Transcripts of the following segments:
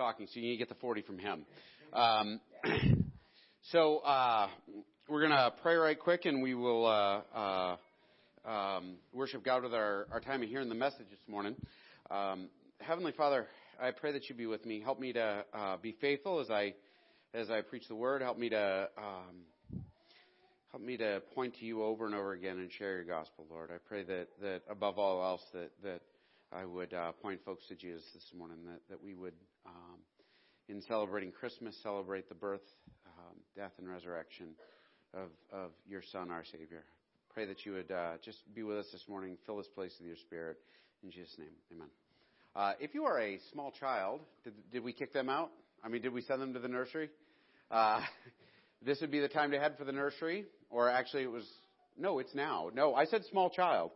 talking, so you need to get the 40 from him. Um, so uh, we're going to pray right quick, and we will uh, uh, um, worship God with our, our time of hearing the message this morning. Um, Heavenly Father, I pray that you be with me. Help me to uh, be faithful as I as I preach the word. Help me to um, help me to point to you over and over again and share your gospel, Lord. I pray that that above all else that that I would uh, point folks to Jesus this morning. That that we would um, in celebrating Christmas celebrate the birth, um, death, and resurrection of of your Son, our Savior. Pray that you would uh, just be with us this morning. Fill this place with your Spirit. In Jesus' name, Amen. Uh, if you are a small child, did, did, we kick them out? I mean, did we send them to the nursery? Uh, this would be the time to head for the nursery, or actually, it was no, it's now. No, I said small child.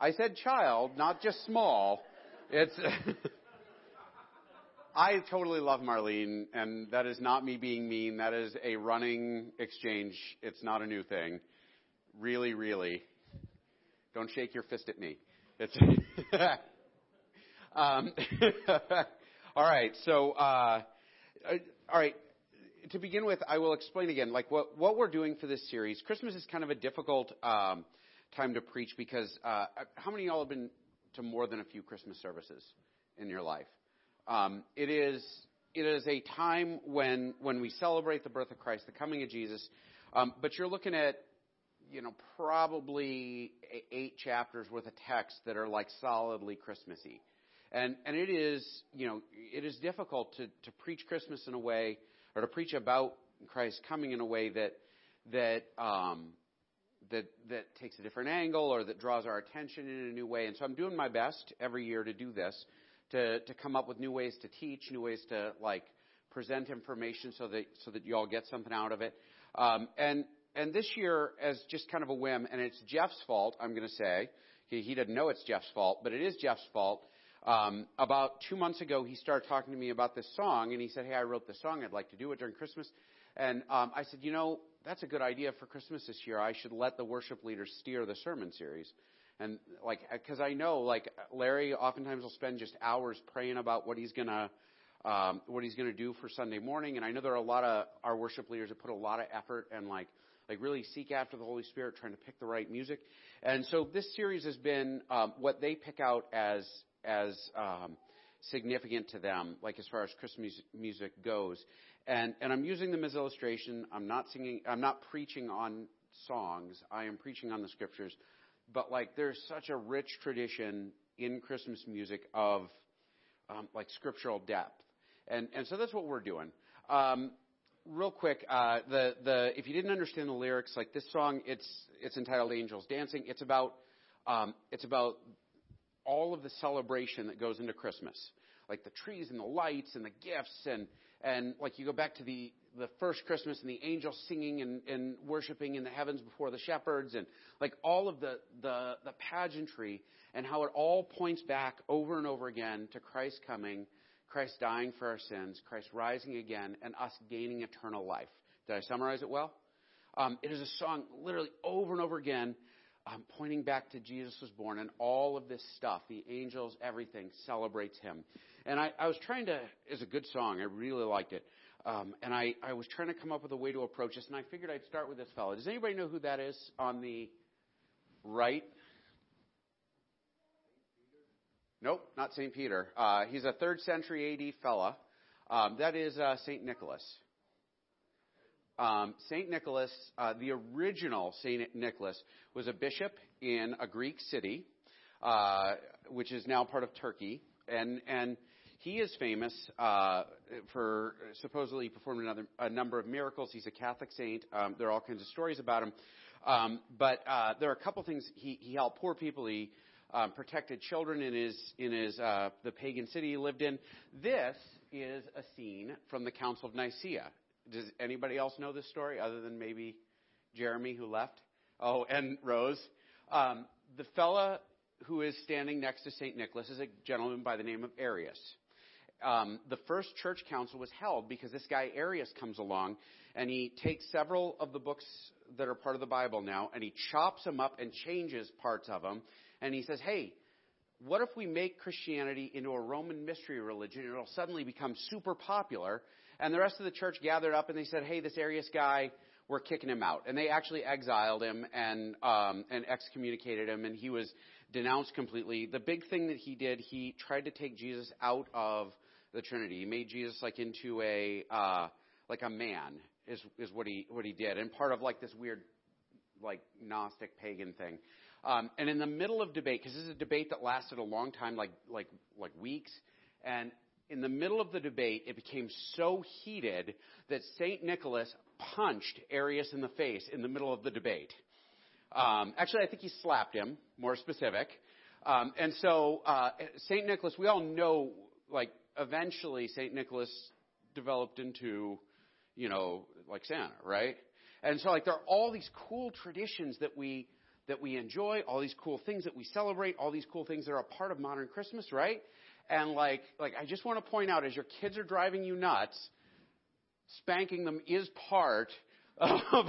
I said child, not just small. It's. I totally love Marlene, and that is not me being mean. That is a running exchange. It's not a new thing. Really, really. Don't shake your fist at me. It's um, all right. So, uh, all right. To begin with, I will explain again, like what what we're doing for this series. Christmas is kind of a difficult um, time to preach because uh, how many of y'all have been to more than a few Christmas services in your life? Um, it is it is a time when when we celebrate the birth of Christ, the coming of Jesus. Um, but you're looking at you know, probably eight chapters worth of text that are like solidly Christmassy. And, and it is, you know, it is difficult to, to preach Christmas in a way, or to preach about Christ coming in a way that, that, um, that, that takes a different angle or that draws our attention in a new way. And so I'm doing my best every year to do this, to, to come up with new ways to teach, new ways to like present information so that, so that you all get something out of it. Um, and, and this year, as just kind of a whim, and it's Jeff's fault, I'm going to say. He, he doesn't know it's Jeff's fault, but it is Jeff's fault. Um, about two months ago, he started talking to me about this song, and he said, "Hey, I wrote this song. I'd like to do it during Christmas." And um, I said, "You know, that's a good idea for Christmas this year. I should let the worship leaders steer the sermon series." And like, because I know, like Larry, oftentimes will spend just hours praying about what he's gonna, um, what he's gonna do for Sunday morning. And I know there are a lot of our worship leaders that put a lot of effort and like like really seek after the Holy Spirit, trying to pick the right music. And so this series has been um, what they pick out as as um, significant to them, like as far as Christmas music goes. And and I'm using them as illustration. I'm not singing. I'm not preaching on songs. I am preaching on the scriptures. But like there's such a rich tradition in Christmas music of um, like scriptural depth. And and so that's what we're doing. Um, real quick, uh, the the if you didn't understand the lyrics, like this song, it's it's entitled "Angels Dancing." It's about um, it's about all of the celebration that goes into Christmas, like the trees and the lights and the gifts and and like you go back to the the first Christmas and the angels singing and, and worshiping in the heavens before the shepherds and like all of the, the the pageantry and how it all points back over and over again to Christ coming Christ dying for our sins, Christ rising again, and us gaining eternal life. Did I summarize it well? Um, it is a song literally over and over again um, pointing back to Jesus was born and all of this stuff, the angels, everything celebrates him. And I, I was trying to, it's a good song, I really liked it. Um, and I, I was trying to come up with a way to approach this, and I figured I'd start with this fellow. Does anybody know who that is on the right? Nope, not St. Peter. Uh, he's a third century AD fella. Um, that is uh, St. Nicholas. Um, St. Nicholas, uh, the original St. Nicholas, was a bishop in a Greek city, uh, which is now part of Turkey. And, and he is famous uh, for supposedly performing another, a number of miracles. He's a Catholic saint. Um, there are all kinds of stories about him. Um, but uh, there are a couple things. He, he helped poor people. He um, protected children in his in his uh, the pagan city he lived in. This is a scene from the Council of Nicaea. Does anybody else know this story other than maybe Jeremy who left? Oh, and Rose. Um, the fella who is standing next to St. Nicholas is a gentleman by the name of Arius. Um, the first church council was held because this guy Arius comes along and he takes several of the books that are part of the Bible now and he chops them up and changes parts of them and he says, hey, what if we make Christianity into a Roman mystery religion? It'll suddenly become super popular. And the rest of the church gathered up and they said, hey, this Arius guy, we're kicking him out. And they actually exiled him and, um, and excommunicated him, and he was denounced completely. The big thing that he did, he tried to take Jesus out of the Trinity. He made Jesus like into a, uh, like a man is, is what he, what he did. And part of like this weird, like Gnostic pagan thing. Um, and in the middle of debate, because this is a debate that lasted a long time, like like like weeks, and in the middle of the debate, it became so heated that Saint Nicholas punched Arius in the face in the middle of the debate. Um, actually, I think he slapped him, more specific. Um, and so uh, Saint Nicholas, we all know, like eventually Saint Nicholas developed into, you know, like Santa, right? And so like there are all these cool traditions that we that we enjoy, all these cool things that we celebrate, all these cool things that are a part of modern Christmas, right? And like, like I just want to point out, as your kids are driving you nuts, spanking them is part of,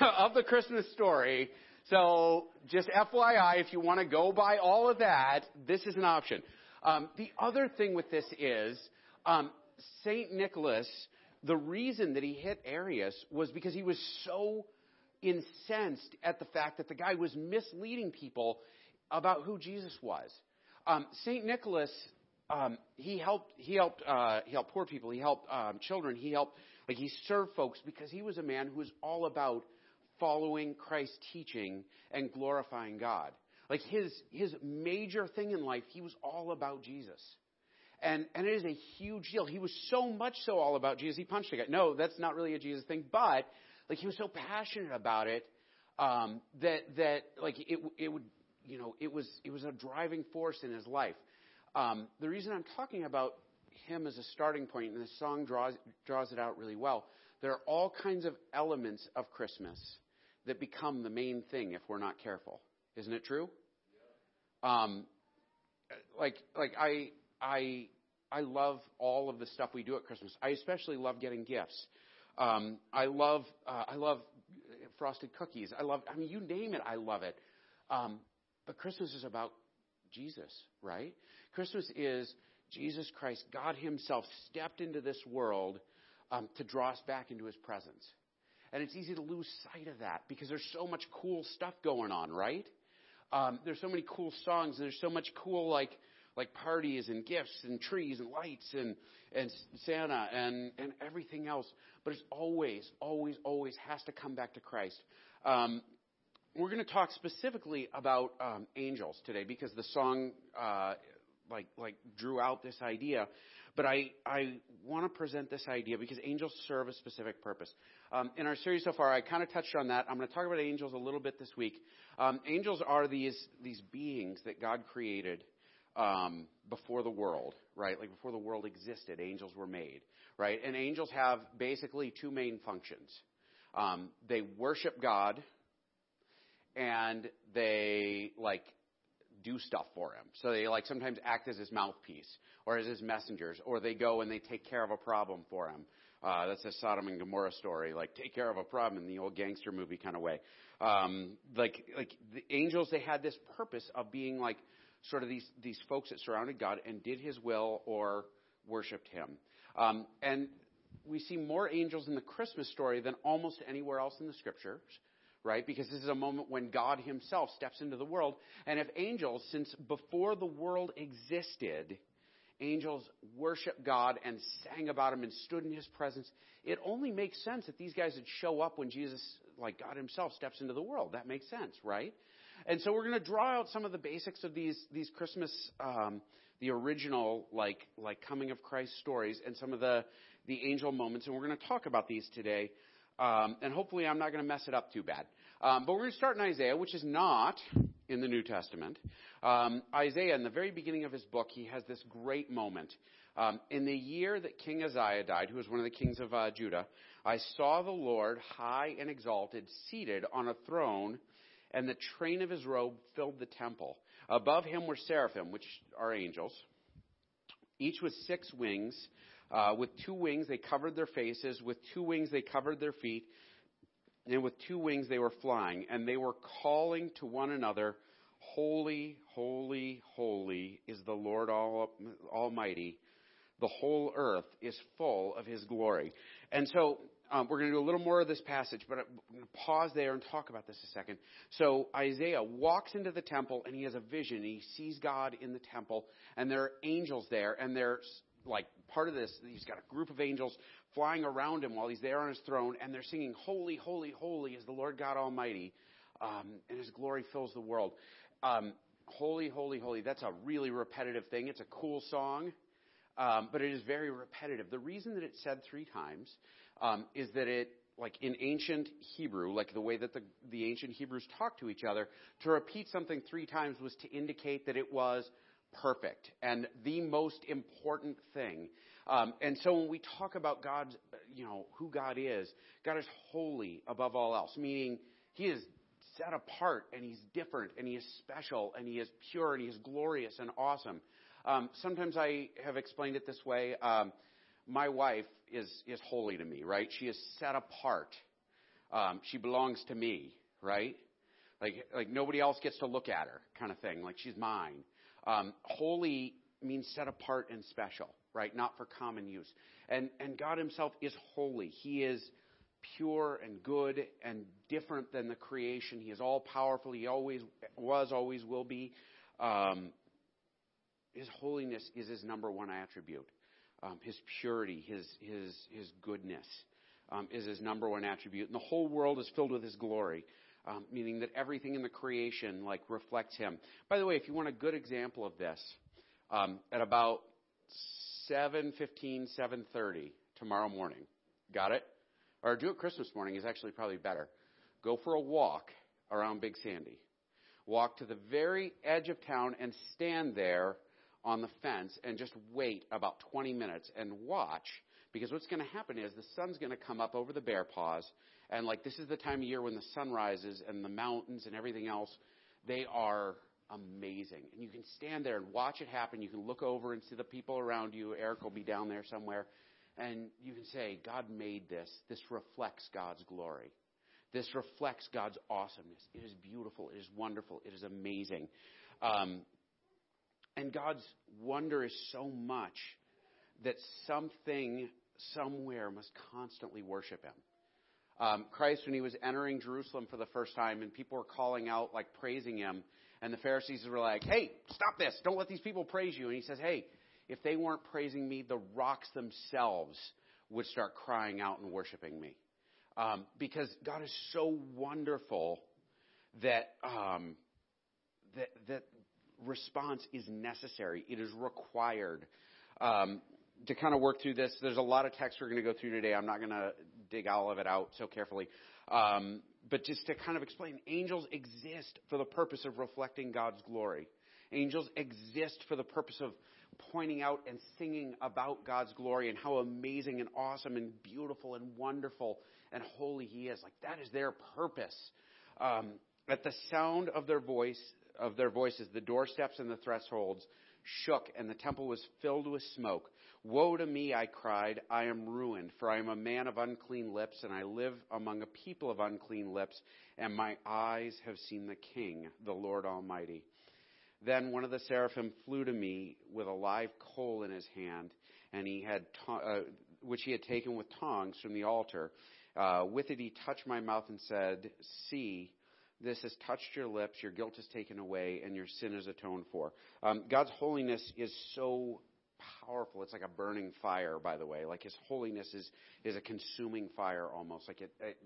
of the Christmas story. So just FYI, if you want to go by all of that, this is an option. Um, the other thing with this is um, Saint Nicholas the reason that he hit Arius was because he was so incensed at the fact that the guy was misleading people about who Jesus was. Um, Saint Nicholas, um, he helped. He helped. Uh, he helped poor people. He helped um, children. He helped. Like he served folks because he was a man who was all about following Christ's teaching and glorifying God. Like his his major thing in life, he was all about Jesus. And, and it is a huge deal. He was so much so all about Jesus, he punched a guy. No, that's not really a Jesus thing, but like he was so passionate about it um, that that like it it would you know it was it was a driving force in his life. Um, the reason I'm talking about him as a starting point, and the song draws draws it out really well. There are all kinds of elements of Christmas that become the main thing if we're not careful. Isn't it true? Um, like like I I I love all of the stuff we do at Christmas. I especially love getting gifts. Um, I love uh, I love frosted cookies. I love I mean you name it, I love it. Um, but Christmas is about Jesus, right? Christmas is Jesus Christ, God Himself stepped into this world um, to draw us back into His presence. And it's easy to lose sight of that because there's so much cool stuff going on, right? Um, there's so many cool songs and there's so much cool like like parties and gifts and trees and lights and, and Santa and, and everything else. But it's always, always, always has to come back to Christ. Um, we're going to talk specifically about um, angels today because the song uh, like like drew out this idea. But I I want to present this idea because angels serve a specific purpose. Um, in our series so far, I kind of touched on that. I'm going to talk about angels a little bit this week. Um, angels are these these beings that God created um, before the world, right? Like before the world existed, angels were made, right? And angels have basically two main functions. Um, they worship God, and they like do stuff for him. So they like sometimes act as his mouthpiece or as his messengers, or they go and they take care of a problem for him. Uh, that's a Sodom and Gomorrah story, like take care of a problem in the old gangster movie kind of way. Um, like like the angels, they had this purpose of being like sort of these, these folks that surrounded God and did his will or worshiped him. Um, and we see more angels in the Christmas story than almost anywhere else in the scriptures, right? Because this is a moment when God himself steps into the world. And if angels, since before the world existed, angels worshiped God and sang about him and stood in his presence, it only makes sense that these guys would show up when Jesus, like God himself, steps into the world. That makes sense, right? And so we're going to draw out some of the basics of these these Christmas, um, the original like like coming of Christ stories, and some of the the angel moments, and we're going to talk about these today. Um, and hopefully, I'm not going to mess it up too bad. Um, but we're going to start in Isaiah, which is not in the New Testament. Um, Isaiah, in the very beginning of his book, he has this great moment. Um, in the year that King Uzziah died, who was one of the kings of uh, Judah, I saw the Lord high and exalted, seated on a throne and the train of his robe filled the temple. Above him were seraphim, which are angels, each with six wings. Uh, with two wings they covered their faces, with two wings they covered their feet, and with two wings they were flying, and they were calling to one another, Holy, holy, holy is the Lord Almighty. The whole earth is full of His glory. And so um, we're going to do a little more of this passage, but I'm going to pause there and talk about this a second. So Isaiah walks into the temple and he has a vision. He sees God in the temple, and there are angels there, and they're like part of this. He's got a group of angels flying around him while he's there on his throne, and they're singing, Holy, holy, holy is the Lord God Almighty, um, and his glory fills the world. Um, holy, holy, holy. That's a really repetitive thing. It's a cool song, um, but it is very repetitive. The reason that it's said three times um, is that it, like in ancient Hebrew, like the way that the, the ancient Hebrews talked to each other, to repeat something three times was to indicate that it was perfect and the most important thing. Um, and so when we talk about God's, you know, who God is, God is holy above all else, meaning He is set apart and He's different and He is special and He is pure and He is glorious and awesome. Um, sometimes I have explained it this way. Um, my wife is is holy to me, right? She is set apart. Um, she belongs to me, right? Like like nobody else gets to look at her, kind of thing. Like she's mine. Um, holy means set apart and special, right? Not for common use. And, and God Himself is holy. He is pure and good and different than the creation. He is all powerful. He always was, always will be. Um, his holiness is His number one attribute. Um, his purity, His, His, His goodness um, is His number one attribute. And the whole world is filled with His glory um, meaning that everything in the creation like reflects Him. By the way, if you want a good example of this, um, at about 7:15, 7:30 tomorrow morning, got it? Or do it Christmas morning is actually probably better. Go for a walk around Big Sandy. Walk to the very edge of town and stand there on the fence and just wait about 20 minutes and watch because what's going to happen is the sun's going to come up over the Bear Paws and like this is the time of year when the sun rises and the mountains and everything else, they are amazing. And you can stand there and watch it happen. You can look over and see the people around you. Eric will be down there somewhere. And you can say, God made this. This reflects God's glory. This reflects God's awesomeness. It is beautiful. It is wonderful. It is amazing. Um, and God's wonder is so much that something somewhere must constantly worship Him. Um, Christ, when he was entering Jerusalem for the first time, and people were calling out, like praising him, and the Pharisees were like, "Hey, stop this! Don't let these people praise you." And he says, "Hey, if they weren't praising me, the rocks themselves would start crying out and worshiping me, um, because God is so wonderful that um, that that response is necessary. It is required." Um, to kind of work through this, there's a lot of text we're going to go through today. I'm not going to dig all of it out so carefully. Um, but just to kind of explain, angels exist for the purpose of reflecting God's glory. Angels exist for the purpose of pointing out and singing about God's glory and how amazing and awesome and beautiful and wonderful and holy He is. Like that is their purpose. Um, at the sound of their voice, of their voices, the doorsteps and the thresholds shook, and the temple was filled with smoke. Woe to me, I cried, I am ruined, for I am a man of unclean lips, and I live among a people of unclean lips, and my eyes have seen the King, the Lord Almighty. Then one of the seraphim flew to me with a live coal in his hand, and he had ta- uh, which he had taken with tongs from the altar. Uh, with it he touched my mouth and said, See, this has touched your lips, your guilt is taken away, and your sin is atoned for. Um, God's holiness is so powerful. It's like a burning fire, by the way. Like His holiness is is a consuming fire almost. Like it it,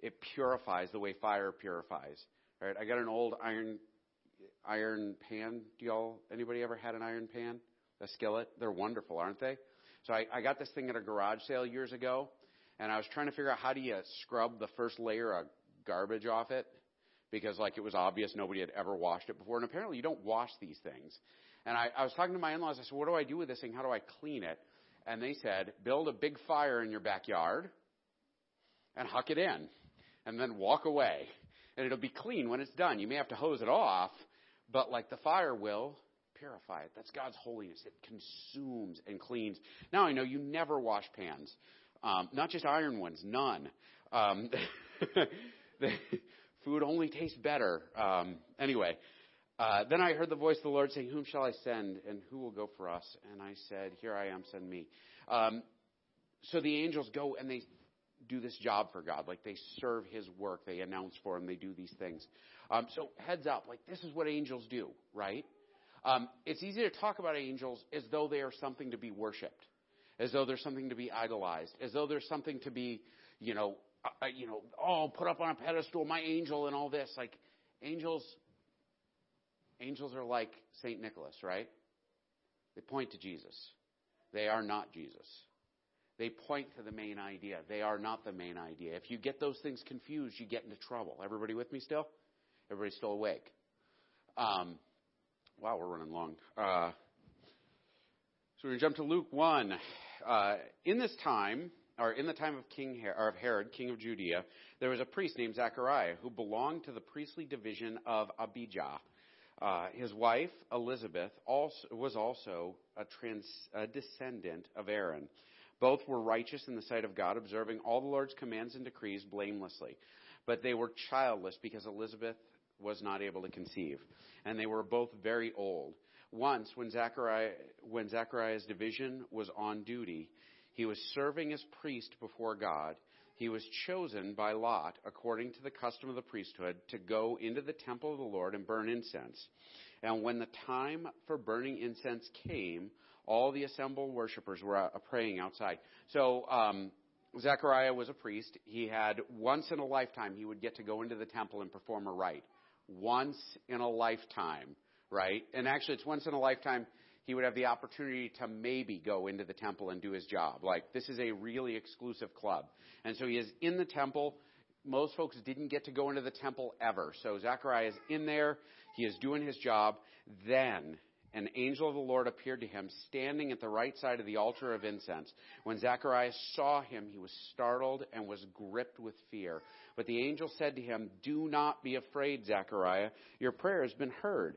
it purifies the way fire purifies. Right? I got an old iron iron pan. Do y'all anybody ever had an iron pan? A skillet? They're wonderful, aren't they? So I, I got this thing at a garage sale years ago, and I was trying to figure out how do you scrub the first layer of garbage off it because like it was obvious nobody had ever washed it before, and apparently you don't wash these things. And I, I was talking to my in-laws. I said, "What do I do with this thing? How do I clean it?" And they said, "Build a big fire in your backyard and huck it in, and then walk away, and it'll be clean when it's done. You may have to hose it off, but like the fire will." Purify it. That's God's holiness. It consumes and cleans. Now I know you never wash pans. Um, not just iron ones, none. Um, the food only tastes better. Um, anyway, uh, then I heard the voice of the Lord saying, Whom shall I send, and who will go for us? And I said, Here I am, send me. Um, so the angels go and they do this job for God. Like they serve His work, they announce for Him, they do these things. Um, so heads up, like this is what angels do, right? Um, it's easy to talk about angels as though they are something to be worshipped, as though there's something to be idolized, as though there's something to be, you know, uh, uh you know, oh, put up on a pedestal, my angel, and all this. Like angels, angels are like Saint Nicholas, right? They point to Jesus. They are not Jesus. They point to the main idea. They are not the main idea. If you get those things confused, you get into trouble. Everybody with me still? Everybody still awake? Um, wow, we're running long. Uh, so we're going to jump to Luke 1. Uh, in this time, or in the time of King Her- of Herod, king of Judea, there was a priest named Zechariah who belonged to the priestly division of Abijah. Uh, his wife Elizabeth also, was also a, trans, a descendant of Aaron. Both were righteous in the sight of God, observing all the Lord's commands and decrees blamelessly. But they were childless because Elizabeth was not able to conceive. And they were both very old. Once, when, Zechariah, when Zechariah's division was on duty, he was serving as priest before God. He was chosen by Lot, according to the custom of the priesthood, to go into the temple of the Lord and burn incense. And when the time for burning incense came, all the assembled worshippers were uh, praying outside. So, um, Zechariah was a priest. He had once in a lifetime he would get to go into the temple and perform a rite. Once in a lifetime, right? And actually, it's once in a lifetime he would have the opportunity to maybe go into the temple and do his job. Like, this is a really exclusive club. And so he is in the temple. Most folks didn't get to go into the temple ever. So Zechariah is in there. He is doing his job. Then an angel of the Lord appeared to him, standing at the right side of the altar of incense. When Zacharias saw him, he was startled and was gripped with fear. But the angel said to him, Do not be afraid, Zechariah. Your prayer has been heard.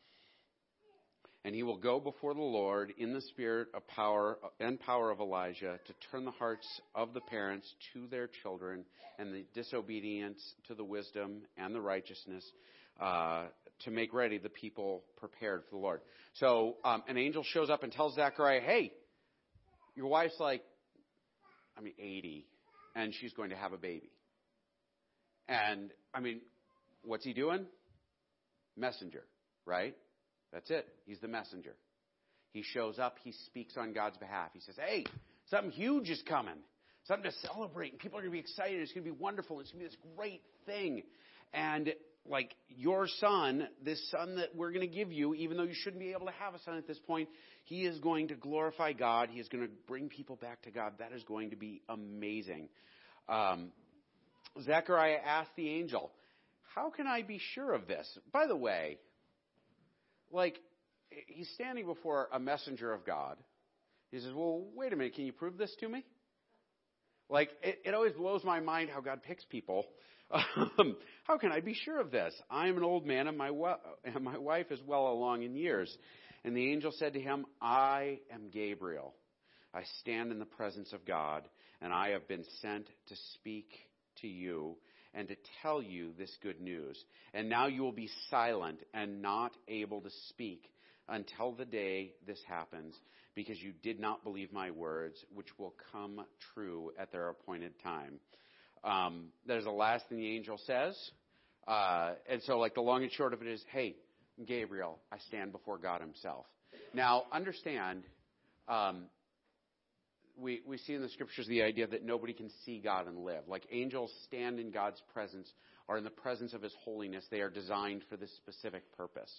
And he will go before the Lord in the spirit of power and power of Elijah to turn the hearts of the parents to their children and the disobedience to the wisdom and the righteousness uh, to make ready the people prepared for the Lord. So um, an angel shows up and tells Zechariah, "Hey, your wife's like, I mean, 80, and she's going to have a baby." And I mean, what's he doing? Messenger, right? That's it. He's the messenger. He shows up. He speaks on God's behalf. He says, "Hey, something huge is coming. Something to celebrate, and people are going to be excited. It's going to be wonderful. It's going to be this great thing." And like your son, this son that we're going to give you, even though you shouldn't be able to have a son at this point, he is going to glorify God. He is going to bring people back to God. That is going to be amazing. Um, Zechariah asked the angel, How can I be sure of this? By the way, like, he's standing before a messenger of God. He says, Well, wait a minute, can you prove this to me? Like, it, it always blows my mind how God picks people um, how can I be sure of this? I am an old man, and my, and my wife is well along in years. And the angel said to him, I am Gabriel. I stand in the presence of God, and I have been sent to speak to you and to tell you this good news. And now you will be silent and not able to speak until the day this happens, because you did not believe my words, which will come true at their appointed time. Um, that is the last thing the angel says. Uh, and so, like, the long and short of it is, hey, Gabriel, I stand before God Himself. Now, understand, um, we, we see in the scriptures the idea that nobody can see God and live. Like, angels stand in God's presence, or in the presence of His holiness. They are designed for this specific purpose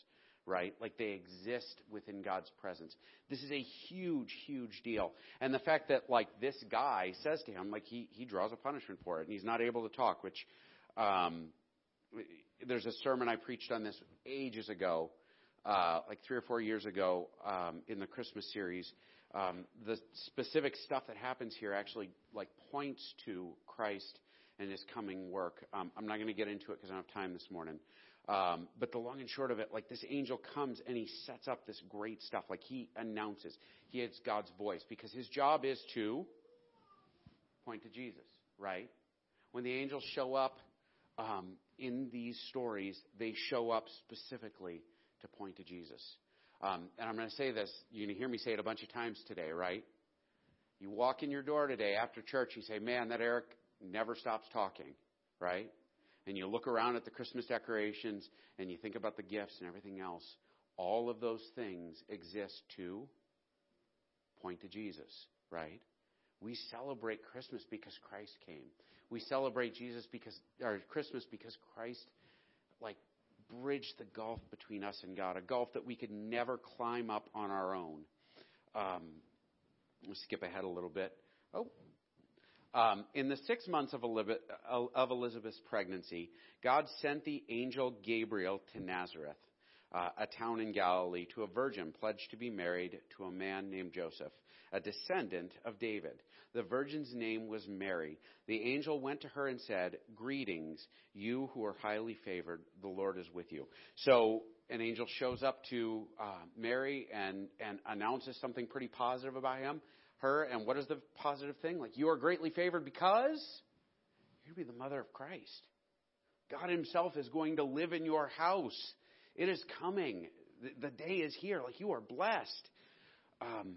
right? Like they exist within God's presence. This is a huge, huge deal. And the fact that like this guy says to him, like he, he draws a punishment for it and he's not able to talk, which, um, there's a sermon I preached on this ages ago, uh, like three or four years ago, um, in the Christmas series. Um, the specific stuff that happens here actually like points to Christ and His coming work. Um, I'm not going to get into it because I don't have time this morning. Um, but the long and short of it, like this angel comes and he sets up this great stuff. Like he announces, he has God's voice because his job is to point to Jesus, right? When the angels show up um, in these stories, they show up specifically to point to Jesus. Um, and I'm going to say this, you're going to hear me say it a bunch of times today, right? You walk in your door today after church, you say, man, that Eric never stops talking, right? And you look around at the Christmas decorations and you think about the gifts and everything else. All of those things exist to point to Jesus, right? We celebrate Christmas because Christ came. We celebrate Jesus because, or Christmas because Christ, like, bridged the gulf between us and God, a gulf that we could never climb up on our own. Um, we'll skip ahead a little bit. Oh. Um, in the six months of, of Elizabeth's pregnancy, God sent the angel Gabriel to Nazareth, uh, a town in Galilee, to a virgin pledged to be married to a man named Joseph, a descendant of David. The virgin's name was Mary. The angel went to her and said, Greetings, you who are highly favored, the Lord is with you. So an angel shows up to uh, Mary and, and announces something pretty positive about him, her, and what is the positive thing? Like, you are greatly favored because you're going to be the mother of Christ. God Himself is going to live in your house. It is coming. The, day is here. Like, you are blessed. Um,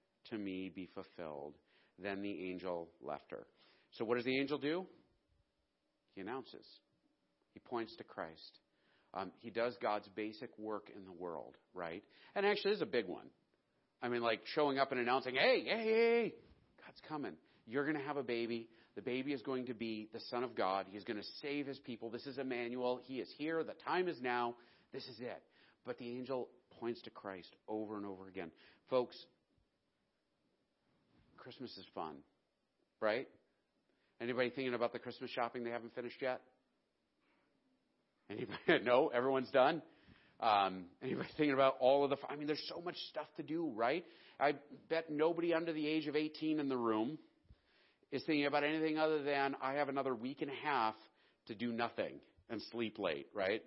to me be fulfilled. Then the angel left her. So what does the angel do? He announces. He points to Christ. Um, he does God's basic work in the world, right? And actually, this is a big one. I mean, like showing up and announcing, hey, hey, hey, God's coming. You're going to have a baby. The baby is going to be the Son of God. He's going to save his people. This is Emmanuel. He is here. The time is now. This is it. But the angel points to Christ over and over again. Folks, Christmas is fun, right? Anybody thinking about the Christmas shopping they haven't finished yet? Anybody? no, everyone's done. Um, anybody thinking about all of the? I mean, there's so much stuff to do, right? I bet nobody under the age of 18 in the room is thinking about anything other than I have another week and a half to do nothing and sleep late, right?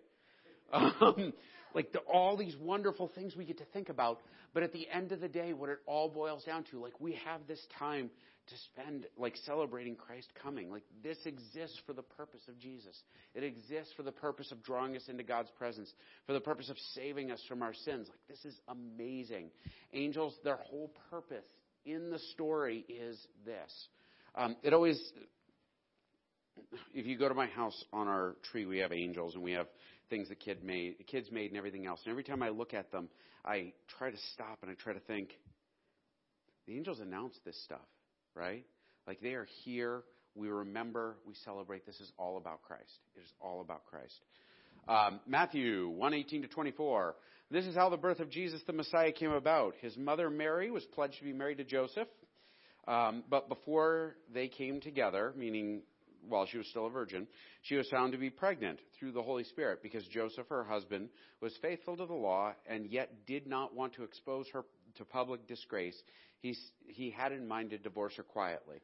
Um, like the, all these wonderful things we get to think about. But at the end of the day, what it all boils down to, like we have this time to spend like celebrating Christ coming. Like this exists for the purpose of Jesus. It exists for the purpose of drawing us into God's presence, for the purpose of saving us from our sins. Like this is amazing. Angels, their whole purpose in the story is this. Um, it always, if you go to my house on our tree, we have angels and we have things the kid made, the kids made, and everything else. And every time I look at them, I try to stop and I try to think. The angels announce this stuff, right? Like they are here. We remember. We celebrate. This is all about Christ. It is all about Christ. Um, Matthew 1:18 to 24. This is how the birth of Jesus the Messiah came about. His mother Mary was pledged to be married to Joseph, um, but before they came together, meaning while she was still a virgin, she was found to be pregnant through the Holy Spirit because Joseph, her husband, was faithful to the law and yet did not want to expose her to public disgrace. He, he had in mind to divorce her quietly.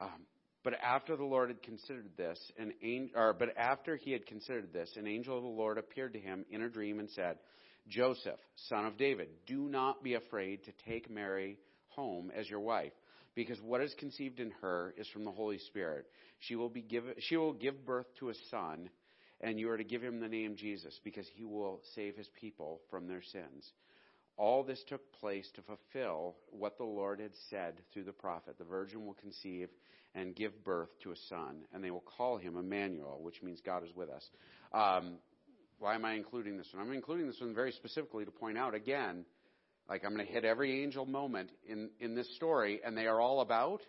Um, But after the Lord had considered this, an angel, or, but after he had considered this, an angel of the Lord appeared to him in a dream and said, Joseph, son of David, do not be afraid to take Mary home as your wife, because what is conceived in her is from the Holy Spirit. She will be give, she will give birth to a son, and you are to give him the name Jesus, because he will save his people from their sins. All this took place to fulfill what the Lord had said through the prophet. The virgin will conceive and give birth to a son, and they will call him Emmanuel, which means God is with us. Um, why am I including this one? I'm including this one very specifically to point out again, like I'm going to hit every angel moment in, in this story, and they are all about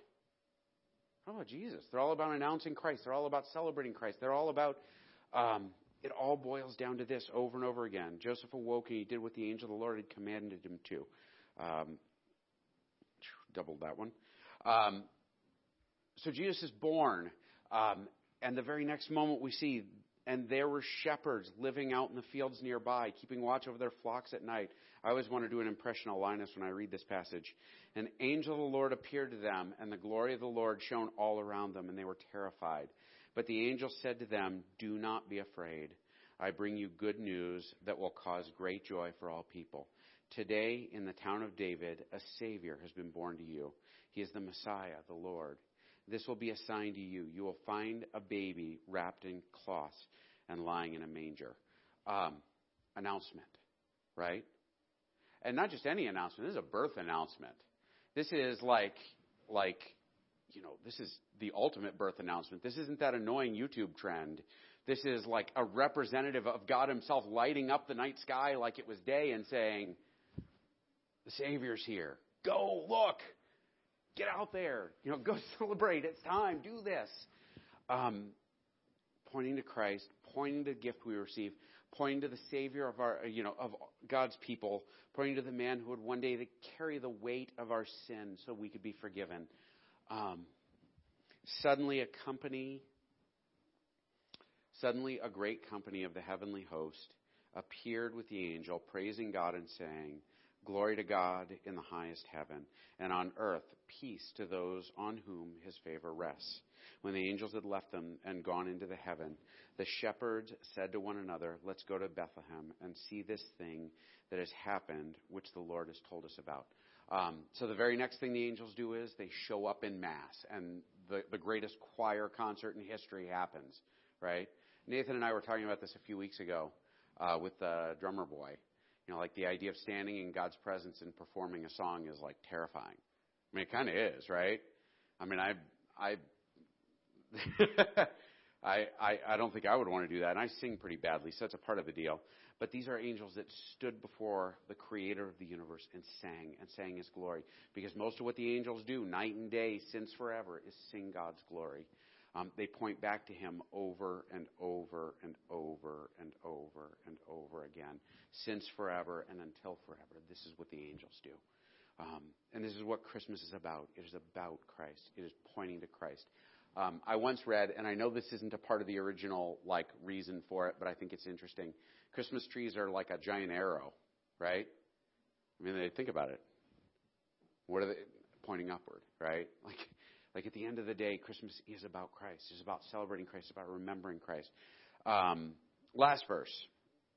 all about Jesus. They're all about announcing Christ. They're all about celebrating Christ. They're all about um, it all boils down to this over and over again. Joseph awoke and he did what the angel of the Lord had commanded him to. Um, doubled that one. Um, so Jesus is born, um, and the very next moment we see, and there were shepherds living out in the fields nearby, keeping watch over their flocks at night. I always want to do an impression of Linus when I read this passage. An angel of the Lord appeared to them, and the glory of the Lord shone all around them, and they were terrified. But the angel said to them, Do not be afraid. I bring you good news that will cause great joy for all people. Today, in the town of David, a Savior has been born to you. He is the Messiah, the Lord. This will be a sign to you. You will find a baby wrapped in cloths and lying in a manger. Um, announcement, right? And not just any announcement. This is a birth announcement. This is like, like, you know, this is the ultimate birth announcement. This isn't that annoying YouTube trend. This is like a representative of God Himself lighting up the night sky like it was day and saying, The Savior's here. Go look. Get out there. You know, go celebrate. It's time. Do this. Um, pointing to Christ, pointing to the gift we receive, pointing to the Savior of our, you know, of God's people, pointing to the man who would one day carry the weight of our sin so we could be forgiven. Um, suddenly, a company, suddenly a great company of the heavenly host appeared with the angel, praising God and saying, Glory to God in the highest heaven, and on earth peace to those on whom his favor rests. When the angels had left them and gone into the heaven, the shepherds said to one another, Let's go to Bethlehem and see this thing that has happened, which the Lord has told us about. Um, so the very next thing the angels do is they show up in mass, and the, the greatest choir concert in history happens, right? Nathan and I were talking about this a few weeks ago uh, with the drummer boy. You know, like the idea of standing in God's presence and performing a song is like terrifying. I mean, it kind of is, right? I mean, I, I, I, I, don't think I would want to do that. And I sing pretty badly, so that's a part of the deal. But these are angels that stood before the creator of the universe and sang and sang his glory. Because most of what the angels do, night and day, since forever, is sing God's glory. Um, they point back to him over and over and over and over and over again, since forever and until forever. This is what the angels do. Um, and this is what Christmas is about. It is about Christ. It is pointing to Christ. Um, I once read, and I know this isn't a part of the original like reason for it, but I think it's interesting. Christmas trees are like a giant arrow, right? I mean, they think about it. What are they pointing upward, right? Like like at the end of the day, Christmas is about Christ. It's about celebrating Christ. It's about remembering Christ. Um, last verse,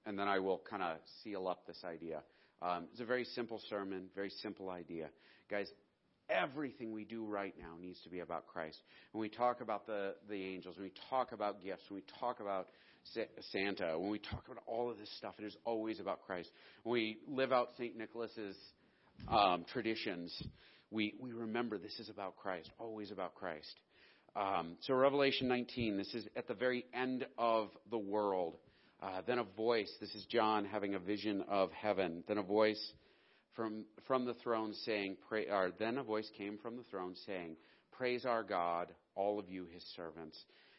and then I will kind of seal up this idea. Um, it's a very simple sermon, very simple idea. Guys, everything we do right now needs to be about Christ. When we talk about the, the angels, when we talk about gifts, when we talk about Santa, when we talk about all of this stuff, it is always about Christ. When we live out St. Nicholas's um, traditions, we, we remember this is about Christ, always about Christ. Um, so, Revelation 19, this is at the very end of the world. Uh, then a voice, this is John having a vision of heaven. Then a voice from, from the throne saying, pray, or then a voice came from the throne saying, Praise our God, all of you, his servants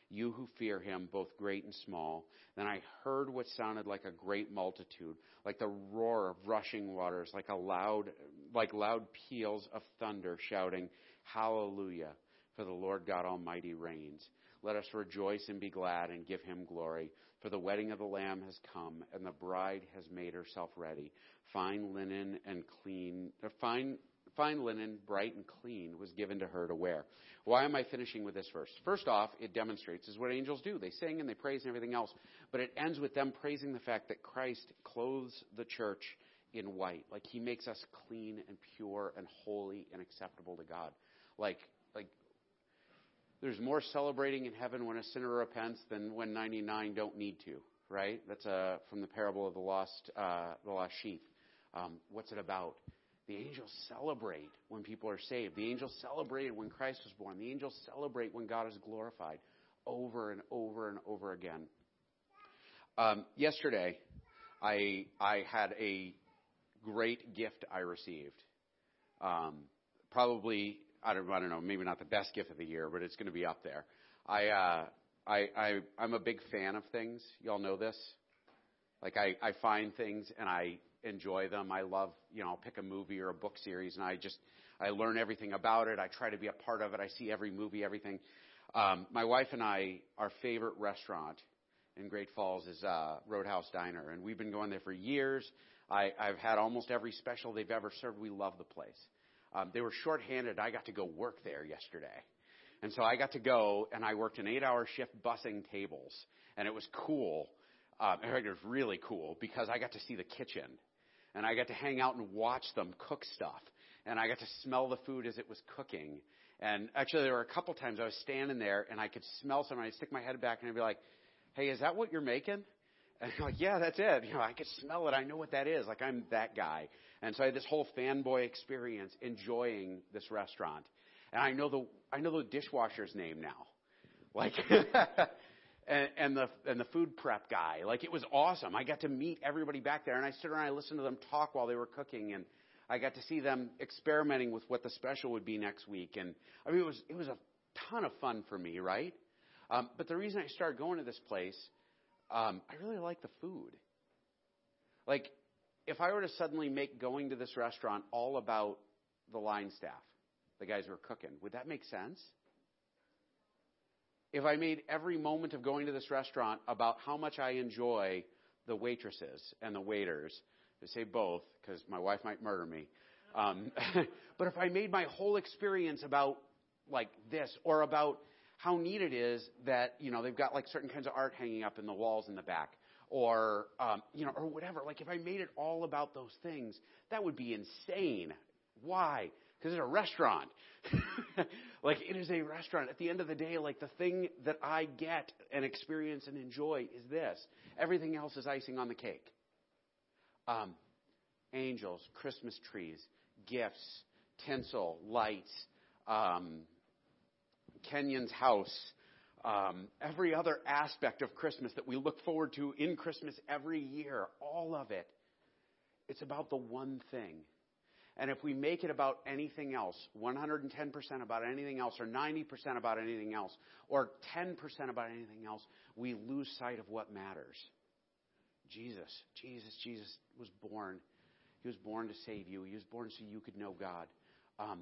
you who fear him, both great and small. Then I heard what sounded like a great multitude, like the roar of rushing waters, like a loud, like loud peals of thunder shouting, Hallelujah, for the Lord God Almighty reigns. Let us rejoice and be glad and give him glory. For the wedding of the Lamb has come, and the bride has made herself ready. Fine linen and clean, fine, fine linen, bright and clean, was given to her to wear. Why am I finishing with this verse? First off, it demonstrates is what angels do. They sing and they praise and everything else, but it ends with them praising the fact that Christ clothes the church in white. Like he makes us clean and pure and holy and acceptable to God. Like like there's more celebrating in heaven when a sinner repents than when 99 don't need to, right? That's uh, from the parable of the lost uh, the lost sheep. Um, what's it about? The angels celebrate when people are saved. The angels celebrated when Christ was born. The angels celebrate when God is glorified over and over and over again. Um, yesterday, I I had a great gift I received. Um, probably I don't I don't know maybe not the best gift of the year, but it's going to be up there. I uh, I I I'm a big fan of things. Y'all know this. Like I I find things and I enjoy them. I love, you know, I'll pick a movie or a book series and I just, I learn everything about it. I try to be a part of it. I see every movie, everything. Um, my wife and I, our favorite restaurant in Great Falls is uh, Roadhouse Diner, and we've been going there for years. I, I've had almost every special they've ever served. We love the place. Um, they were shorthanded. I got to go work there yesterday. And so I got to go and I worked an eight hour shift bussing tables. And it was cool. Um, in fact, it was really cool because I got to see the kitchen and I got to hang out and watch them cook stuff. And I got to smell the food as it was cooking. And actually, there were a couple times I was standing there and I could smell something. I'd stick my head back and I'd be like, "Hey, is that what you're making?" And I'm like, "Yeah, that's it." You know, I could smell it. I know what that is. Like I'm that guy. And so I had this whole fanboy experience enjoying this restaurant. And I know the I know the dishwasher's name now. Like and, and the and the food prep guy. Like it was awesome. I got to meet everybody back there, and I stood around. I listened to them talk while they were cooking, and I got to see them experimenting with what the special would be next week. And I mean, it was it was a ton of fun for me, right? Um, but the reason I started going to this place, um, I really like the food. Like, if I were to suddenly make going to this restaurant all about the line staff, the guys who are cooking, would that make sense? If I made every moment of going to this restaurant about how much I enjoy the waitresses and the waiters, to say both, because my wife might murder me. Um, but if I made my whole experience about like this, or about how neat it is that you know they've got like certain kinds of art hanging up in the walls in the back, or um, you know, or whatever. Like if I made it all about those things, that would be insane. Why? Because it's a restaurant. like it is a restaurant. At the end of the day, like the thing that I get and experience and enjoy is this. Everything else is icing on the cake. Um, angels, Christmas trees, gifts, tinsel, lights, um, Kenyon's house, um, every other aspect of Christmas that we look forward to in Christmas every year, all of it. It's about the one thing and if we make it about anything else, 110% about anything else, or 90% about anything else, or 10% about anything else, we lose sight of what matters. Jesus, Jesus, Jesus was born. He was born to save you. He was born so you could know God. Um,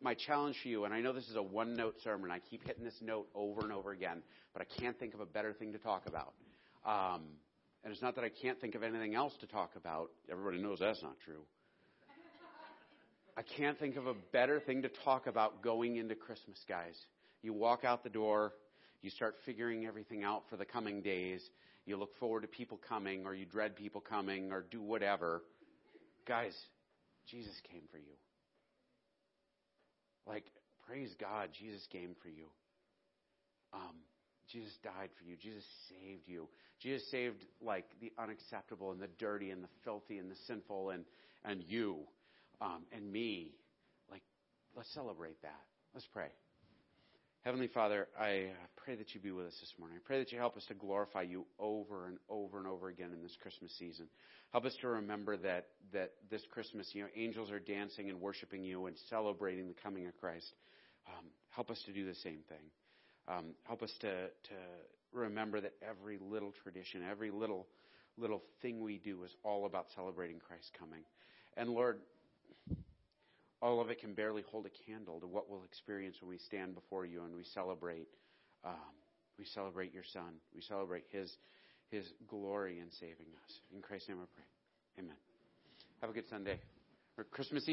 my challenge for you, and I know this is a one note sermon, I keep hitting this note over and over again, but I can't think of a better thing to talk about. Um, and it's not that I can't think of anything else to talk about. Everybody knows that's not true. I can't think of a better thing to talk about going into Christmas, guys. You walk out the door, you start figuring everything out for the coming days. You look forward to people coming, or you dread people coming, or do whatever. Guys, Jesus came for you. Like, praise God, Jesus came for you. Um, Jesus died for you. Jesus saved you. Jesus saved like the unacceptable and the dirty and the filthy and the sinful and and you um, and me. Like, let's celebrate that. Let's pray. Heavenly Father, I pray that you be with us this morning. I pray that you help us to glorify you over and over and over again in this Christmas season. Help us to remember that, that this Christmas, you know, angels are dancing and worshiping you and celebrating the coming of Christ. Um, help us to do the same thing. Um, help us to, to remember that every little tradition, every little, little thing we do is all about celebrating Christ's coming. And Lord, all of it can barely hold a candle to what we'll experience when we stand before you and we celebrate. Um, we celebrate your Son. We celebrate His His glory in saving us. In Christ's name, I pray. Amen. Have a good Sunday or Christmas Eve.